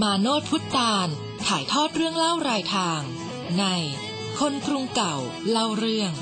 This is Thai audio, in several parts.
มาโนดพุทธานถ่ายทอดเรื่องเล่ารายทาง ในคนกรุงเก่าเล่าเรื่อง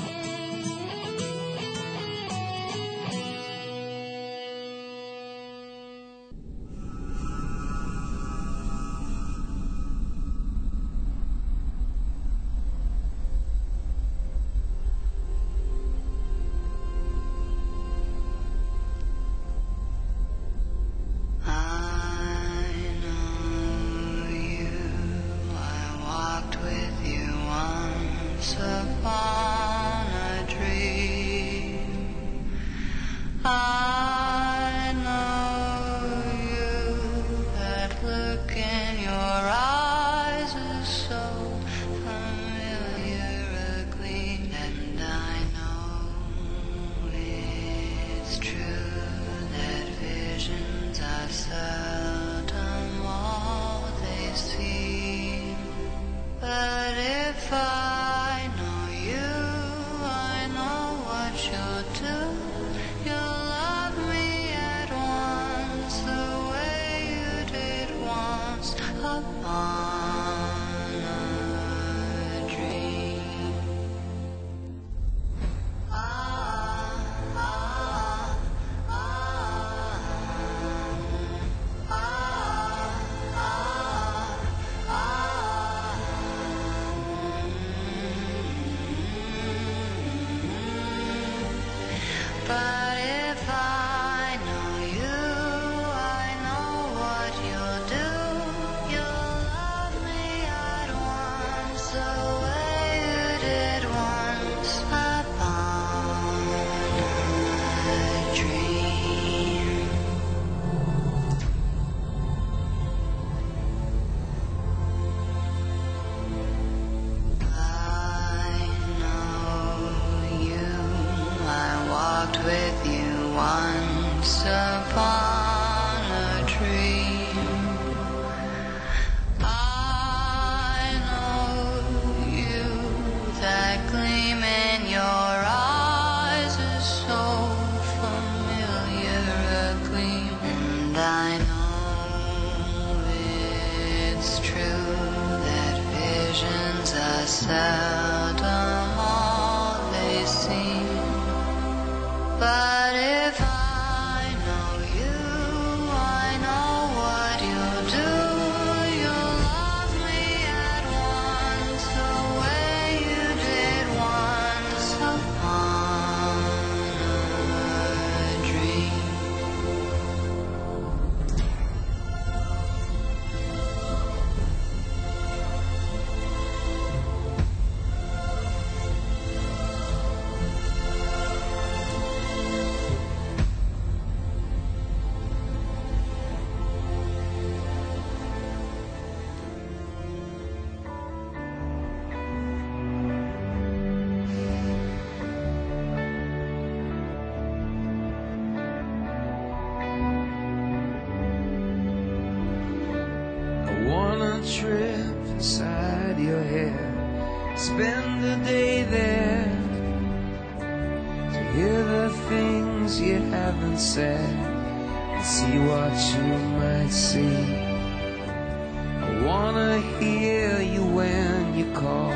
see what you might see. I wanna hear you when you call.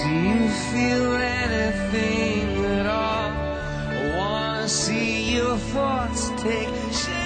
Do you feel anything at all? I wanna see your thoughts take shape.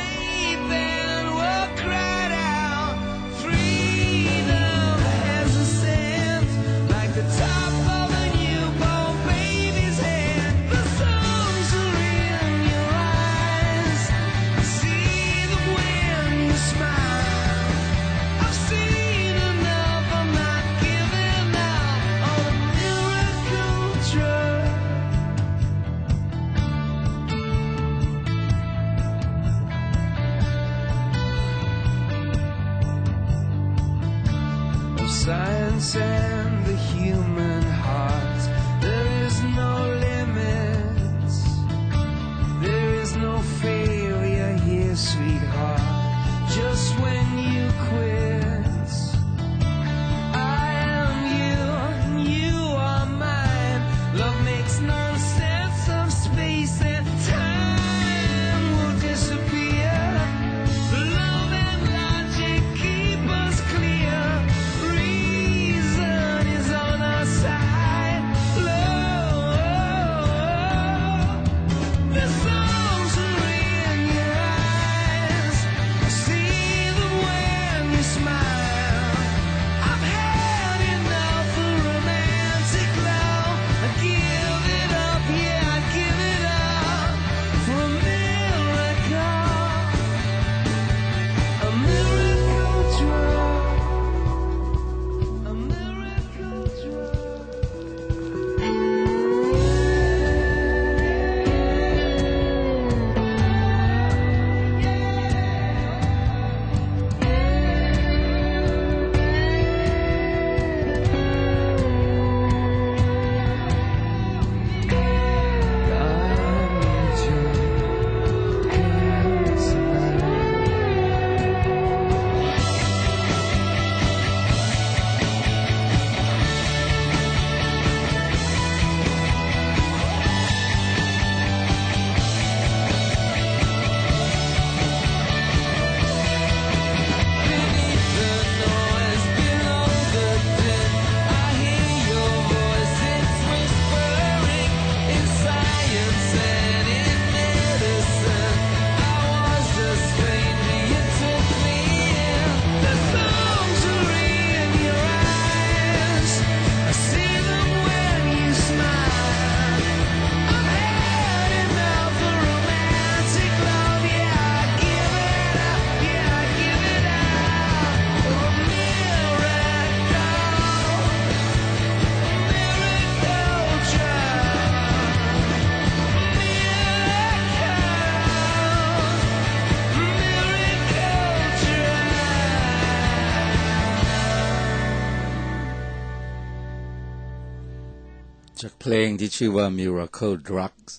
เพลงที่ชื่อว่า Miracle Drugs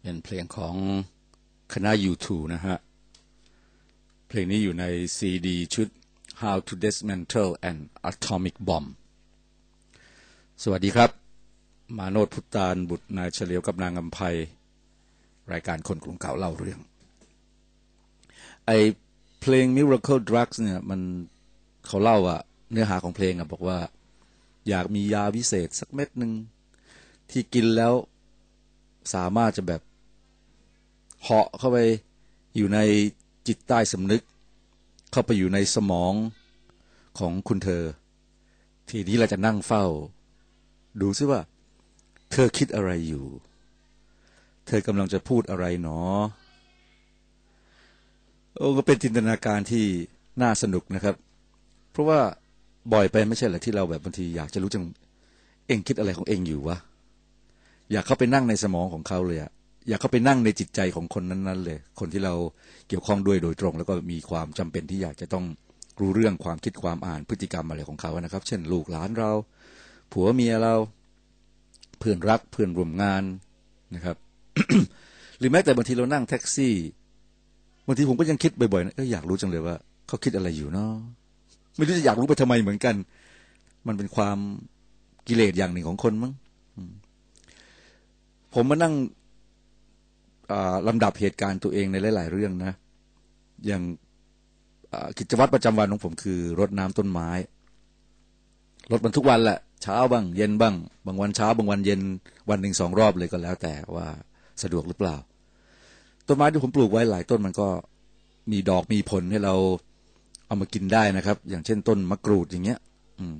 เป็นเพลงของคณะ U2 นะฮะ เพลงนี้อยู่ในซีดีชุด How to Dismantle an Atomic Bomb สวัสดีครับ มาโนดพุตตานบุตรนายเฉลียวกับนางอำไพรายการคนกรุงเก่าเล่าเรื่อง ไอเพลง Miracle Drugs เนี่ย มันเขาเล่าอะเนื้อหาของเพลงอะบอกว่า อยากมียาวิเศษสักเม็ดหนึ่ง ที่กินแล้วสามารถจะแบบเหาะเข้าไปอยู่ในจิตใต้สำนึก เข้าไปอยู่ในสมองของคุณเธอ ทีนี้เราจะนั่งเฝ้า ดูซิว่า เธอคิดอะไรอยู่ เธอกำลังจะพูดอะไรหนอ โอ้ก็เป็นจินตนาการที่น่าสนุกนะครับ เพราะว่าบ่อยไปไม่ใช่เหรอที่เราแบบบางทีอยากจะรู้จัง เองคิดอะไรของเองอยู่วะ อยากเข้าไปนั่งในสมองของเขาเลยอะอยากเข้าไปนั่งในจิตใจของคนนั้นๆเลย คนที่เราเกี่ยวข้องด้วยโดยตรง แล้วก็มีความจำเป็นที่อยากจะต้องรู้เรื่องความคิดความอ่านพฤติกรรมอะไรของเขานะครับ เช่น ลูกหลานเรา ผัวเมียเราเพื่อนรักเพื่อนร่วมงานนะครับ หรือแม้แต่บางทีเรานั่งแท็กซี่บางทีผมก็ยังคิดบ่อยๆนะออยากรู้จังเลยว่า เขาคิดอะไรอยู่เนาะไม่รู้จะอยากรู้ไปทำไมเหมือนกัน มันเป็นความกิเลสอย่างหนึ่งของคนมั้ง ผมมานั่งลำดับเหตุการณ์ตัวเองในหลาย ๆ เรื่องนะ อย่างกิจวัตรประจำวันของผมคือรดน้ำต้นไม้รดมันทุกวันแหละเช้าบ้าง เย็นบ้าง บางวันเช้า บางวันเย็นวันหนึ่งสองรอบเลยก็แล้วแต่ว่าสะดวกหรือเปล่า ต้นไม้ที่ผมปลูกไว้หลายต้นมันก็มีดอกมีผลให้เราเอามากินได้นะครับ อย่างเช่นต้นมะกรูดอย่างเงี้ย อืม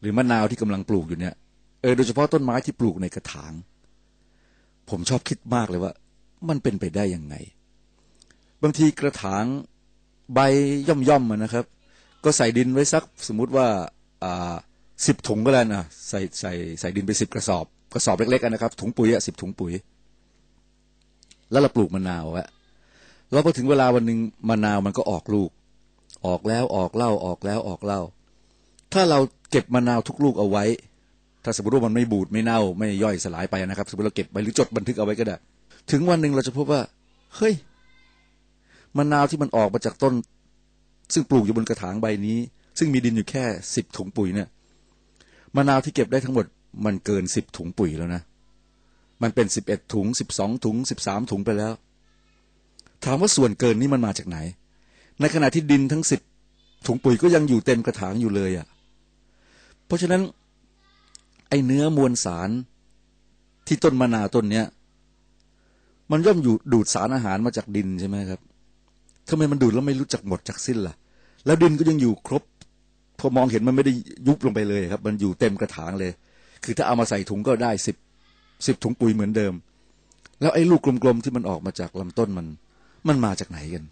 หรือมะนาวที่กำลังปลูกอยู่เนี่ยเออโดยเฉพาะต้นไม้ที่ปลูกในกระถาง ผมชอบคิดมากเลยว่า มันเป็นไปได้ยังไง บางทีกระถางใบย่อมย่อมๆนะครับ ก็ใส่ดินไว้สักสมมุติว่าสิบถุงก็แล้วนะใส่ใส่ใส่ดินไปสิบกระสอบ กระสอบเล็กๆนะครับ ถุงปุ๋ยอะสิบถุงปุ๋ย แล้วเราปลูกมะนาวอะแล้วพอถึงเวลาวันหนึ่งมะนาวมันก็ออกลูก ออกแล้วออกเล่าออกแล้วออกเล่า ถ้าเราเก็บมะนาวทุกลูกเอาไว้ ถ้าสมมติว่ามันไม่บูดไม่เน่าไม่ย่อยสลายไปนะครับ สมมติเราเก็บไปหรือจดบันทึกเอาไว้ก็ได้ ถึงวันหนึ่งเราจะพบว่า เฮ้ยมะนาวที่มันออกมาจากต้น ซึ่งปลูกอยู่บนกระถางใบนี้ ซึ่งมีดินอยู่แค่สิบถุงปุ๋ยเนี่ยมะนาวที่เก็บได้ทั้งหมด มันเกินสิบถุงปุ๋ยแล้วนะ มันเป็นสิบเอ็ดถุงสิบสองถุงสิบสามถุงไปแล้ว ถามว่าส่วนเกินนี้มันมาจากไหน ในขณะที่ดินทั้งสิบถุงปุ๋ยก็ยังอยู่เต็มกระถางอยู่เลยอะ่ะ เพราะฉะนั้น ไอเนื้อมวลสารที่ต้นมะนาวต้นเนี้ย มันย่อมอยู่ดูดสารอาหารมาจากดินใช่ไหมครับทำไมมันดูดแล้วไม่รู้จักหมดจากสิ้นล่ะ แล้วดินก็ยังอยู่ครบ พอมองเห็นมันไม่ได้ยุบลงไปเลยครับ มันอยู่เต็มกระถางเลย คือถ้าเอามาใส่ถุงก็ได้สิบสิบถุงปุ๋ยเหมือนเดิม แล้วไอ้ลูกกลมๆที่มันออกมาจากลำต้นมัน มันมาจากไหนกัน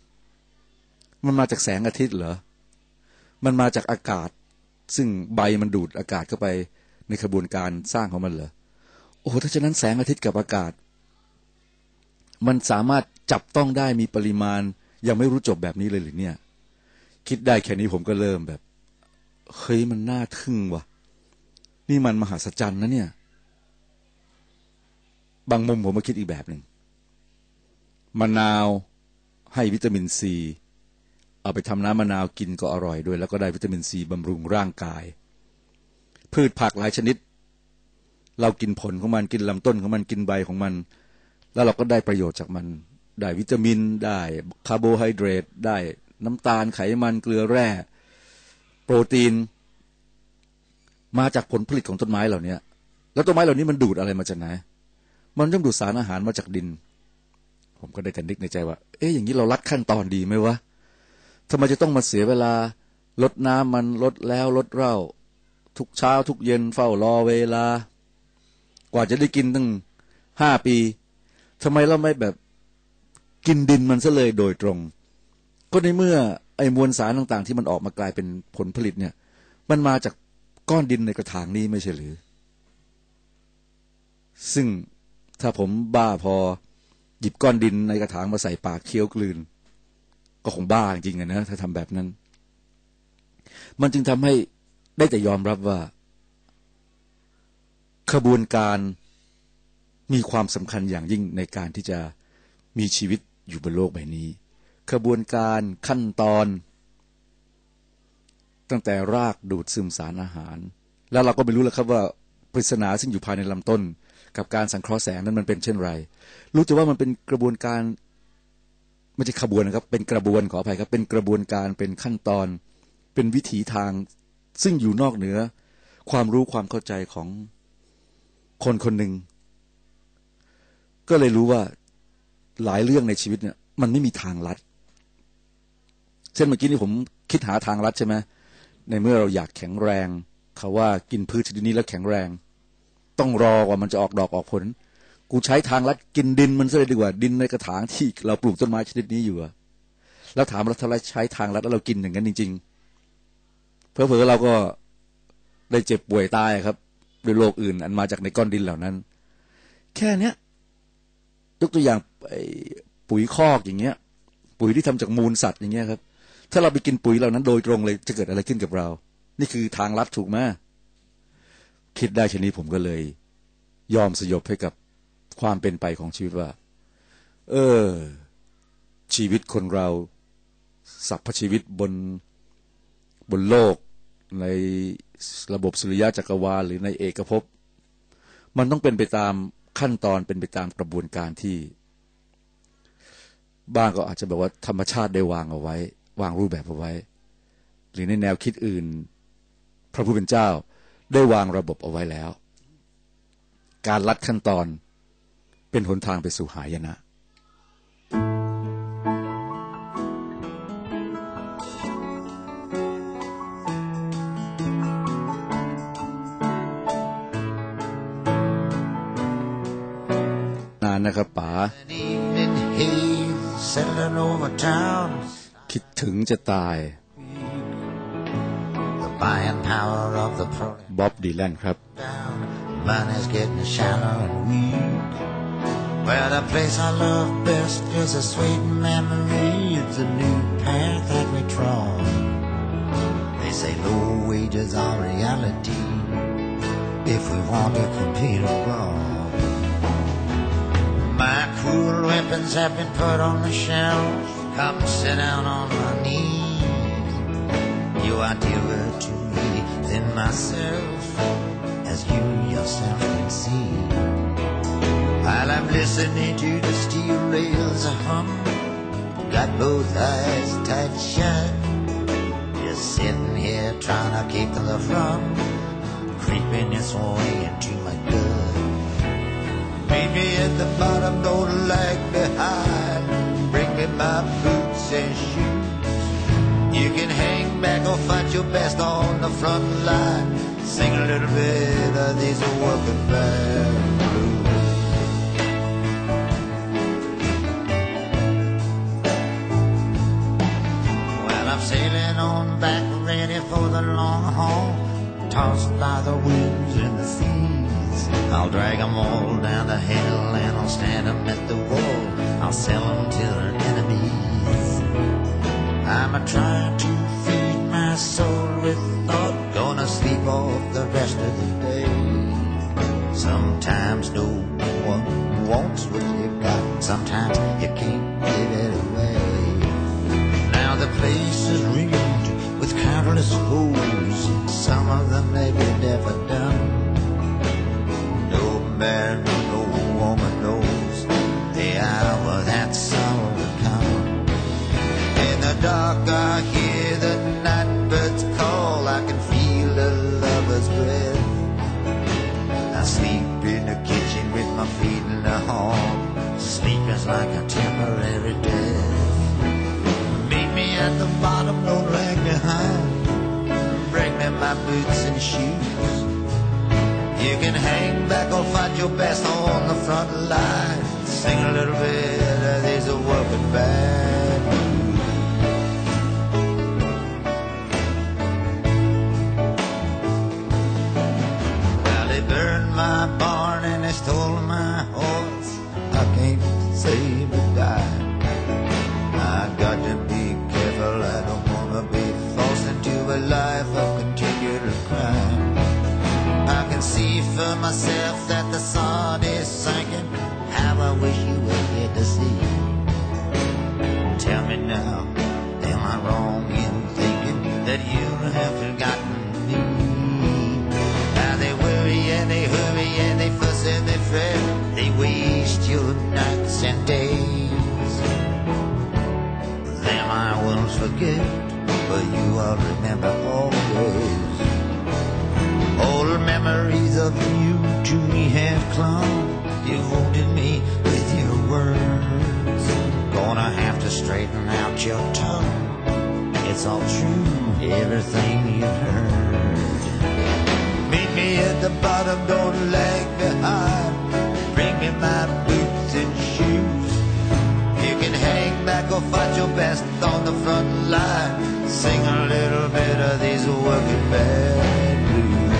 มันมาจากแสงอาทิตย์เหรอ มันมาจากอากาศ ซึ่งใบมันดูดอากาศเข้าไป ในกระบวนการสร้างของมันเหรอโอ้โหถ้าฉะนั้นแสงอาทิตย์กับอากาศ มันสามารถจับต้องได้มีปริมาณ ยังไม่รู้จบแบบนี้เลยหรือเนี่ย คิดได้แค่นี้ผมก็เริ่มแบบเฮ้ยมันน่าทึ่งว่ะ นี่มันมหัศจรรย์นะเนี่ย บางมุมผมมาคิดอีกแบบหนึ่งมะนาวให้วิตามินซีเอาไปทำน้ำมะนาวกินก็อร่อยด้วย แล้วก็ได้วิตามินซีบำรุงร่างกาย พืชผักหลายชนิด เรากินผลของมันกินลำต้นของมันกินใบของมัน แล้วเราก็ได้ประโยชน์จากมัน ได้วิตามินได้คาร์โบไฮเดรตได้น้ำตาลไขมันเกลือแร่ โปรตีน มาจากผลผลิตของต้นไม้เหล่านี้แล้วต้นไม้เหล่านี้มันดูดอะไรมาจากไหนมันต้องดูดสารอาหารมาจากดิน ผมก็ได้แต่นึกในใจว่า เอ๊ะอย่างนี้เราลัดขั้นตอนดีไหมวะทำไมจะต้องมาเสียเวลาลดน้ำมันลดแล้วลดเล่า ทุกเช้าทุกเย็นเฝ้ารอเวลา กว่าจะได้กินตั้งห้าปีทำไมเราไม่แบบกินดินมันซะเลยโดยตรง ก็ในเมื่อไอ้มวลสารต่างๆ ที่มันออกมากลายเป็นผลผลิตเนี่ย มันมาจากก้อนดินในกระถางนี้ไม่ใช่หรือ ซึ่งถ้าผมบ้าพอหยิบก้อนดินในกระถางมาใส่ปากเคี้ยวกลืน ก็คงบ้าจริงๆนะถ้าทำแบบนั้น มันจึงทำให้ ได้แต่ยอมรับว่า ขบวนการมีความสำคัญอย่างยิ่งในการที่จะมีชีวิตอยู่บนโลกใบนี้ ขบวนการขั้นตอน ตั้งแต่รากดูดซึมสารอาหาร แล้วเราก็ไม่รู้แล้วครับว่าปริศนาซึ่งอยู่ภายในลำต้น กับการสังเคราะห์แสงนั้นมันเป็นเช่นไร รู้แต่ว่ามันเป็นกระบวนการไม่ใช่ขบวนนะครับ เป็นกระบวนขออภัยครับ เป็นกระบวนการเป็นขั้นตอน เป็นวิถีทาง ซึ่งอยู่นอกเหนือ ความรู้ความเข้าใจของคนคนหนึ่ง ก็เลยรู้ว่าหลายเรื่องในชีวิตเนี่ย มันไม่มีทางลัด เช่นเมื่อกี้นี่ผมคิดหาทางลัดใช่ไหมในเมื่อเราอยากแข็งแรง เขาว่ากินพืชชนิดนี้แล้วแข็งแรง ต้องรอกว่ามันจะออกดอกออกผล กูใช้ทางลัดกินดินมันซะเลยดีกว่า ดินในกระถางที่เราปลูกต้นไม้ชนิดนี้อยู่อะแล้วถามเราถ้าเราใช้ทางลัดแล้วเรากินอย่างนั้นจริง ๆ เพอเพอๆเราก็ได้เจ็บป่วยตายครับด้วยโรคอื่น อันมาจากในก้อนดินเหล่านั้น แค่เนี้ยยกตัวอย่างไอ้ปุ๋ยคอกอย่างเงี้ย ปุ๋ยที่ทำจากมูลสัตว์อย่างเงี้ยครับ ถ้าเราไปกินปุ๋ยเหล่านั้นโดยตรงเลยจะเกิดอะไรขึ้นกับเรา นี่คือทางลัดถูกไหมคิดได้ชนี้ผมก็เลย ยอมสยบให้กับความเป็นไปของชีวิตว่า เออ ชีวิตคนเราสรรพชีวิตบนบนโลก ในระบบสุริยะจักรวาลหรือในเอกภพ มันต้องเป็นไปตามขั้นตอนเป็นไปตามกระบวนการที่ บ้างก็อาจจะแบบว่าธรรมชาติได้วางเอาไว้ วางรูปแบบเอาไว้ หรือในแนวคิดอื่น พระผู้เป็นเจ้าได้วางระบบเอาไว้แล้ว การลัดขั้นตอนเป็นหนทางไปสู่หายนะ นานนะครับป๋า An evening haze settling over town. คิดถึงจะตาย The buying power of the pro บ๊อบดีแลนครับ down. Money's getting shallow and weak. Well, the place I love best is a sweet memory. It's a new path that we trod. They say low wages are reality if we want to compete abroad. My cruel weapons have been put on the shelf. Come sit down on my knees. You are dearer to me than myself, as you yourself can see. While I'm listening to the steel rails hum, got both eyes tight shut. Just sitting here trying to keep the love from creeping its way into my. Meet me at the bottom, don't lag behind. Bring me my boots and shoes. You can hang back or fight your best on the front line. Sing a little bit of these working blues. Sailing on back, ready for the long haul. Tossed by the winds and the seas. I'll drag 'em all down the hill and I'll stand stand 'em at the wall. I'll sell 'em to their enemies. I'm a trying to feed my soul with thought. Gonna sleep off the rest of the day. Sometimes no one wants what you've got. Sometimes you can't give it away. Now the place is ringed with countless foes. Some of them maybe never man, no woman knows the hour that sorrow will come. In the dark, I hear the night birds call. I can feel the lover's breath. I sleep in the kitchen with my feet in the hall. Sleep is like a temporary death. Meet me at the bottom, don't lag behind. Bring me my boots and shoes. You can hang back or fight your best on the front line. Sing a little bit myself that the sun is sinking. How I wish you were here to see. Tell me now, am I wrong in thinking that you have forgotten me? Now they worry and they hurry and they fuss and they fret. They waste your nights and days. Them I won't forget, but you I'll remember always. Old memories of you me. You wounded me with your words. Gonna have to straighten out your tongue. It's all true, everything you've heard. Meet me at the bottom, don't lag behind. Bring me my boots and shoes. You can hang back or fight your best on the front line. Sing a little bit of these working band blues.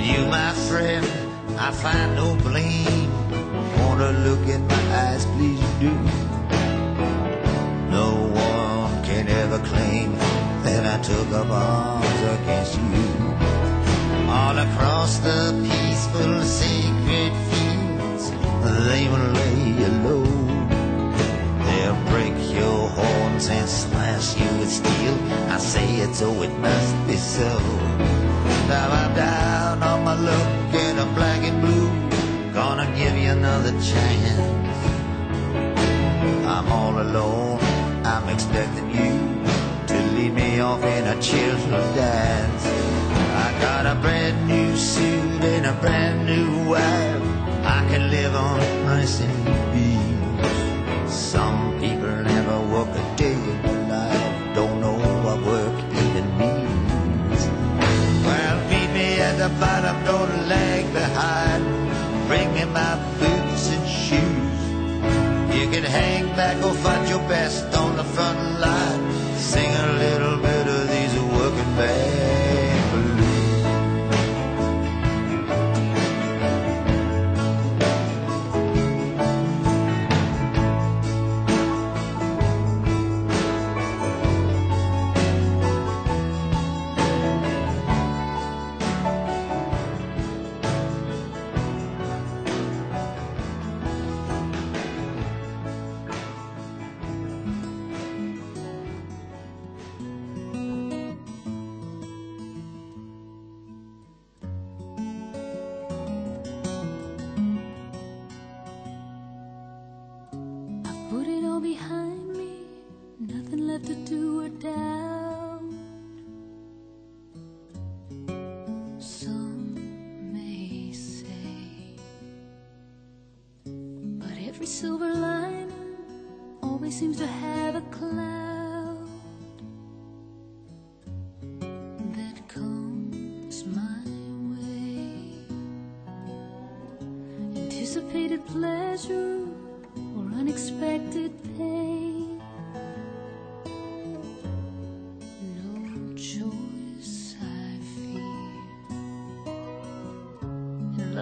In you, my friend, I find no blame. Wanna look in my eyes, please do. No one can ever claim that I took up arms against you. All across the peaceful, sacred fields, they will lay you low. They'll break your horns and slash you with steel. I say it so it must be so. Now I'm down on my luck and I'm black and blue. Gonna give you another chance. I'm all alone. I'm expecting you to lead me off in a cheerful dance. I got a brand new suit and a brand new wife. I can live on rice and beans. Some people never work a day can hang back or fight your best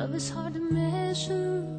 love is hard to measure,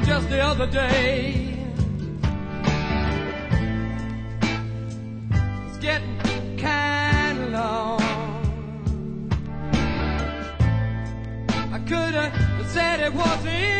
happened just the other day. It's getting kinda long. I could have said it was easy.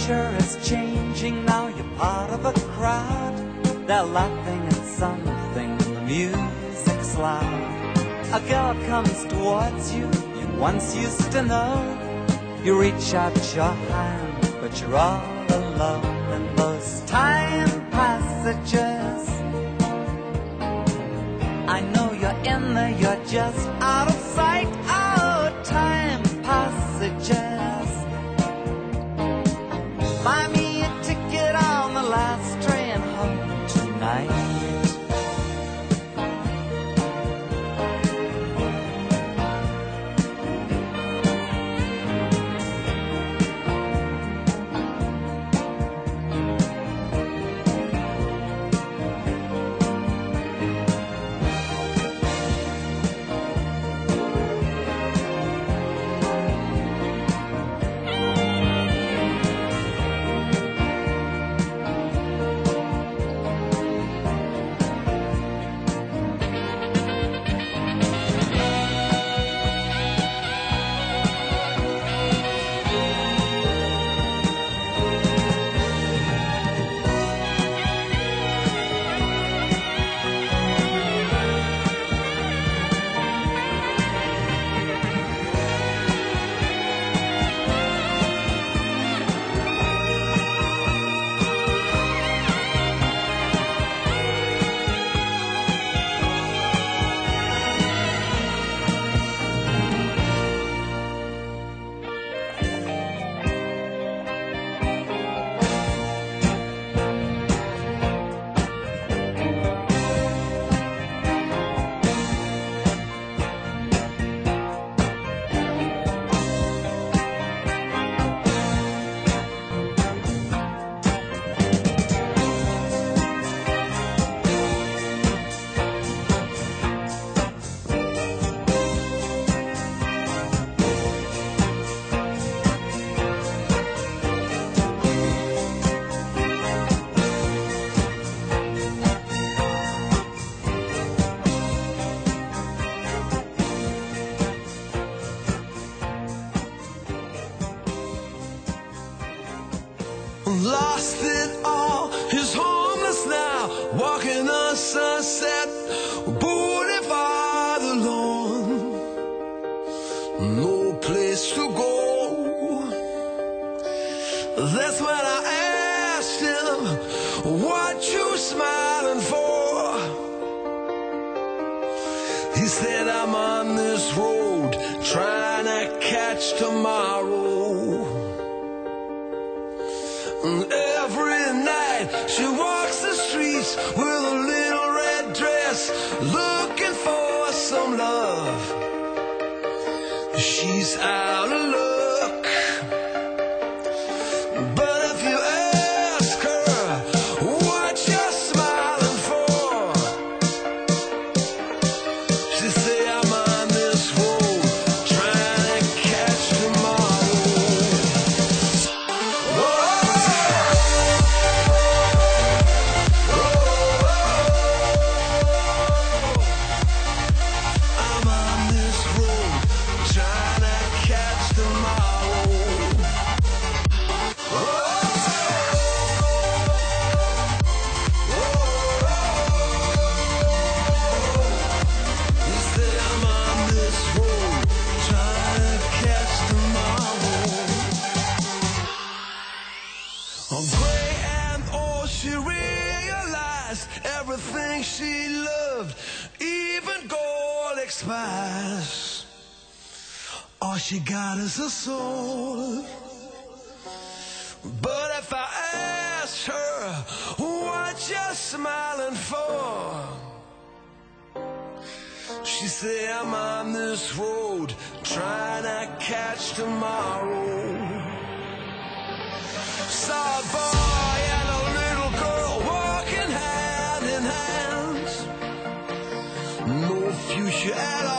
Picture is changing now. You're part of a crowd. They're laughing at something. The music's loud. A girl comes towards you. You once used to know. You reach out your hand, but you're all alone in those time passages. I know you're in there. You're just out of sight. Oh, time passages. Say I'm on this road trying to catch tomorrow. Saw a boy and a little girl walking hand in hand. No future at all.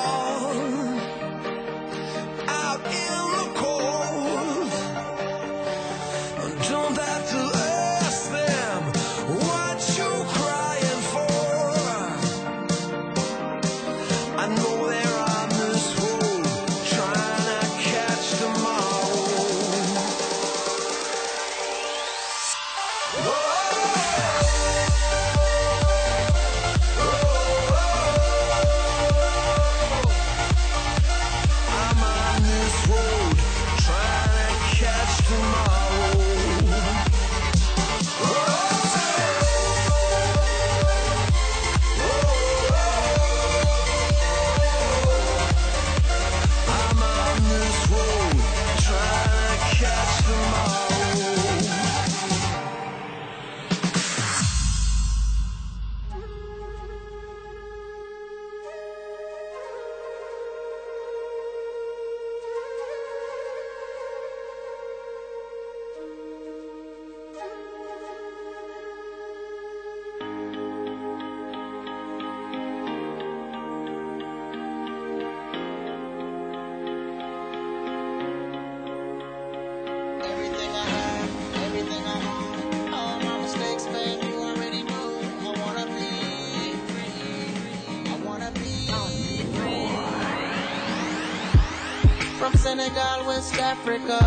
Senegal, West Africa,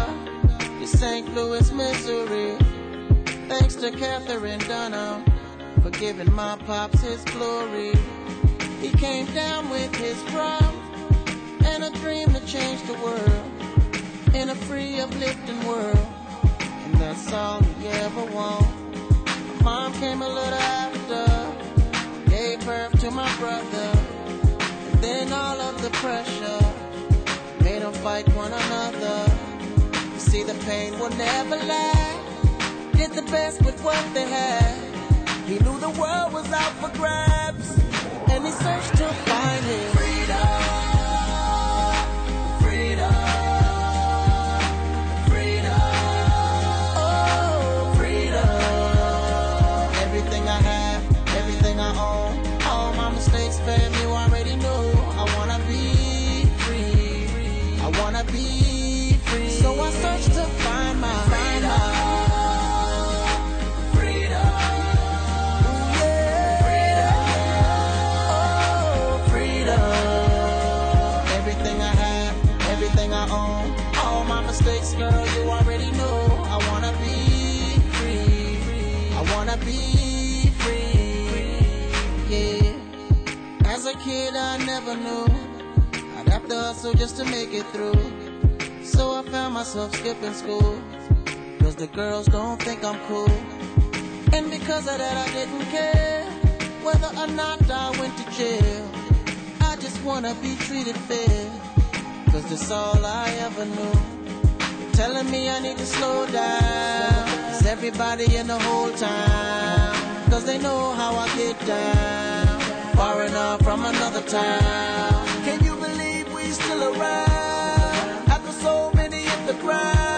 to St. Louis, Missouri. Thanks to Catherine Dunham for giving my pops his glory. He came down with his drum and a dream to change the world in a free, uplifting world. And that's all we ever want. Mom came a little after, gave birth to my brother. And then all of the pressure them fight one another. You see, the pain will never last. Did the best with what they had. He knew the world was out for grabs, and he searched to find his mistakes, girl, you already know. I wanna be free. I wanna be free. Yeah. As a kid, I never knew. I'd have to hustle just to make it through. So I found myself skipping school. Cause the girls don't think I'm cool. And because of that, I didn't care whether or not I went to jail. I just wanna be treated fair, cause that's all I ever knew telling me I need to slow down. It's everybody in the whole town, cause they know how I get down. Far enough from another town. Can you believe we still around? After so many hit the ground.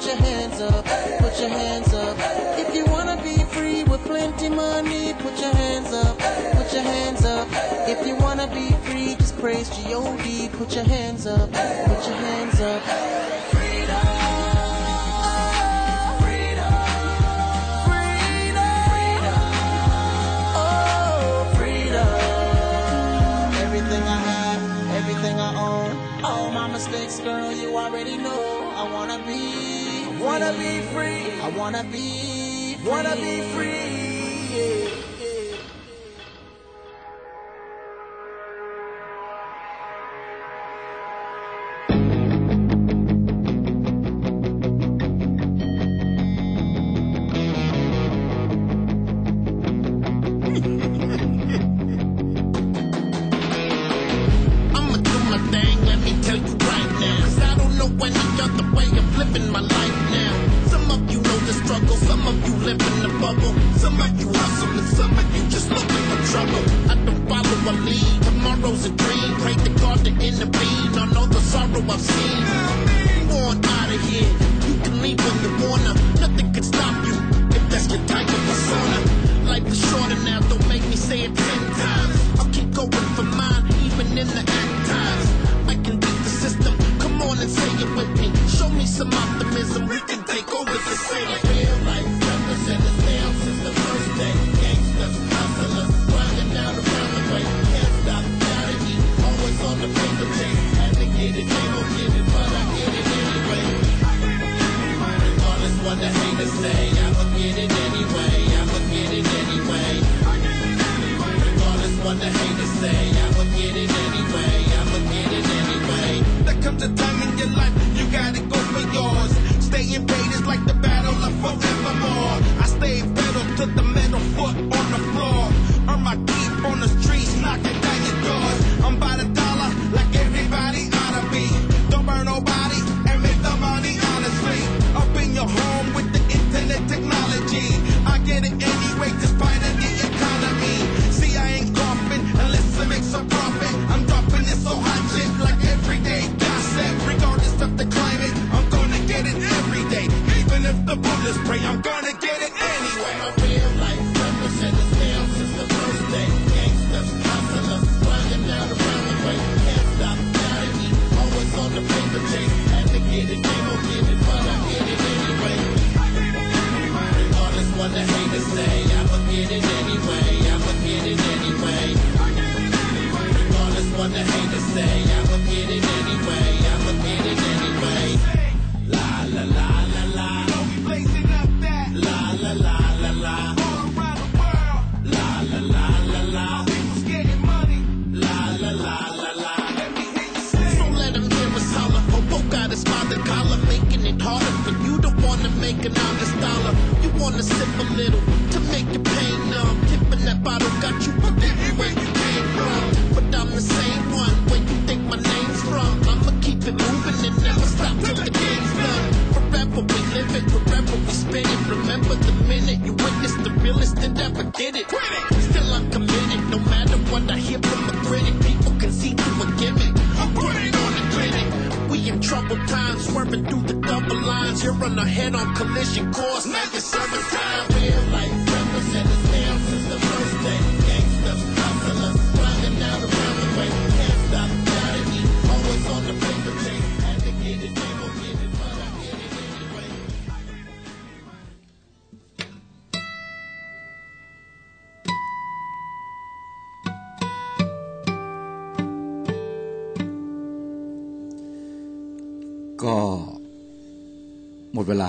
put your hands up, put your hands up. If you wanna be free with plenty money, put your hands up, put your hands up. If you wanna be free, just praise G-O-D, put your hands up. be free. I wanna be, free. wanna be free.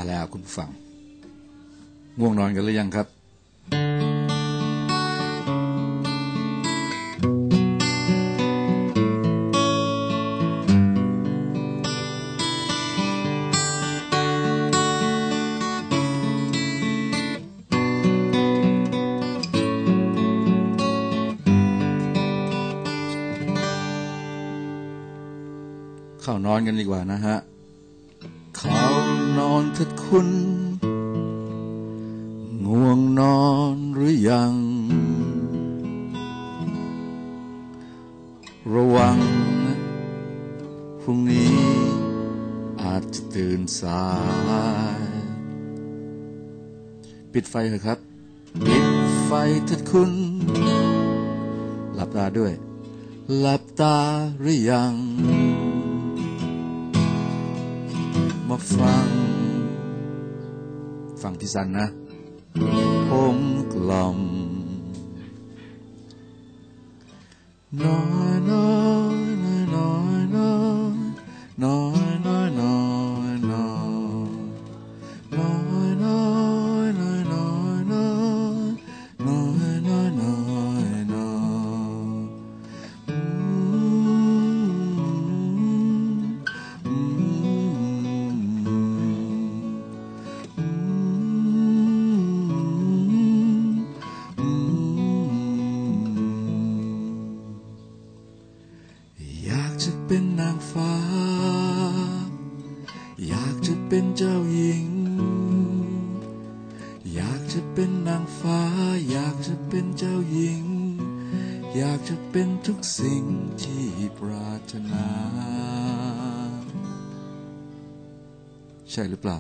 แล้วคุณฟังง่วงนอนกันหรือยังครับ เข้านอนกันดีกว่านะฮะ คุณ ง่วงนอนหรือยัง ระวังนะพรุ่งนี้อาจจะตื่นสาย ปิดไฟเถอะครับ ปิดไฟเถิดคุณ หลับตาด้วย หลับตาหรือยัง มาฟัง ฟังพี่สันนะ ผมกล่อม ใช่หรือเปล่า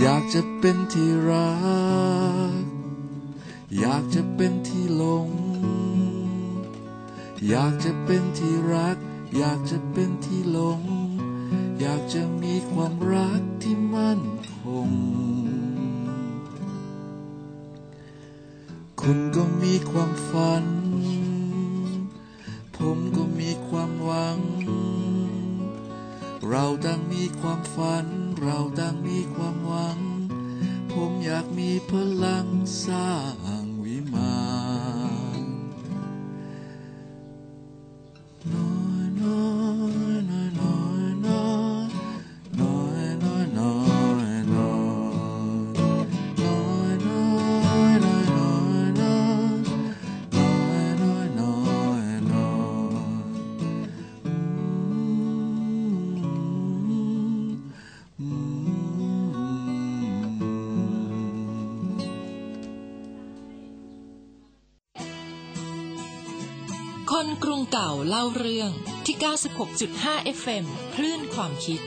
อยากจะเป็นที่รัก อยากจะเป็นที่หลง อยากจะเป็นที่รัก อยากจะเป็นที่หลง อยากจะมีความรักที่มั่นคง คุณก็มีความฝัน 96.5 FM คลื่นความคิด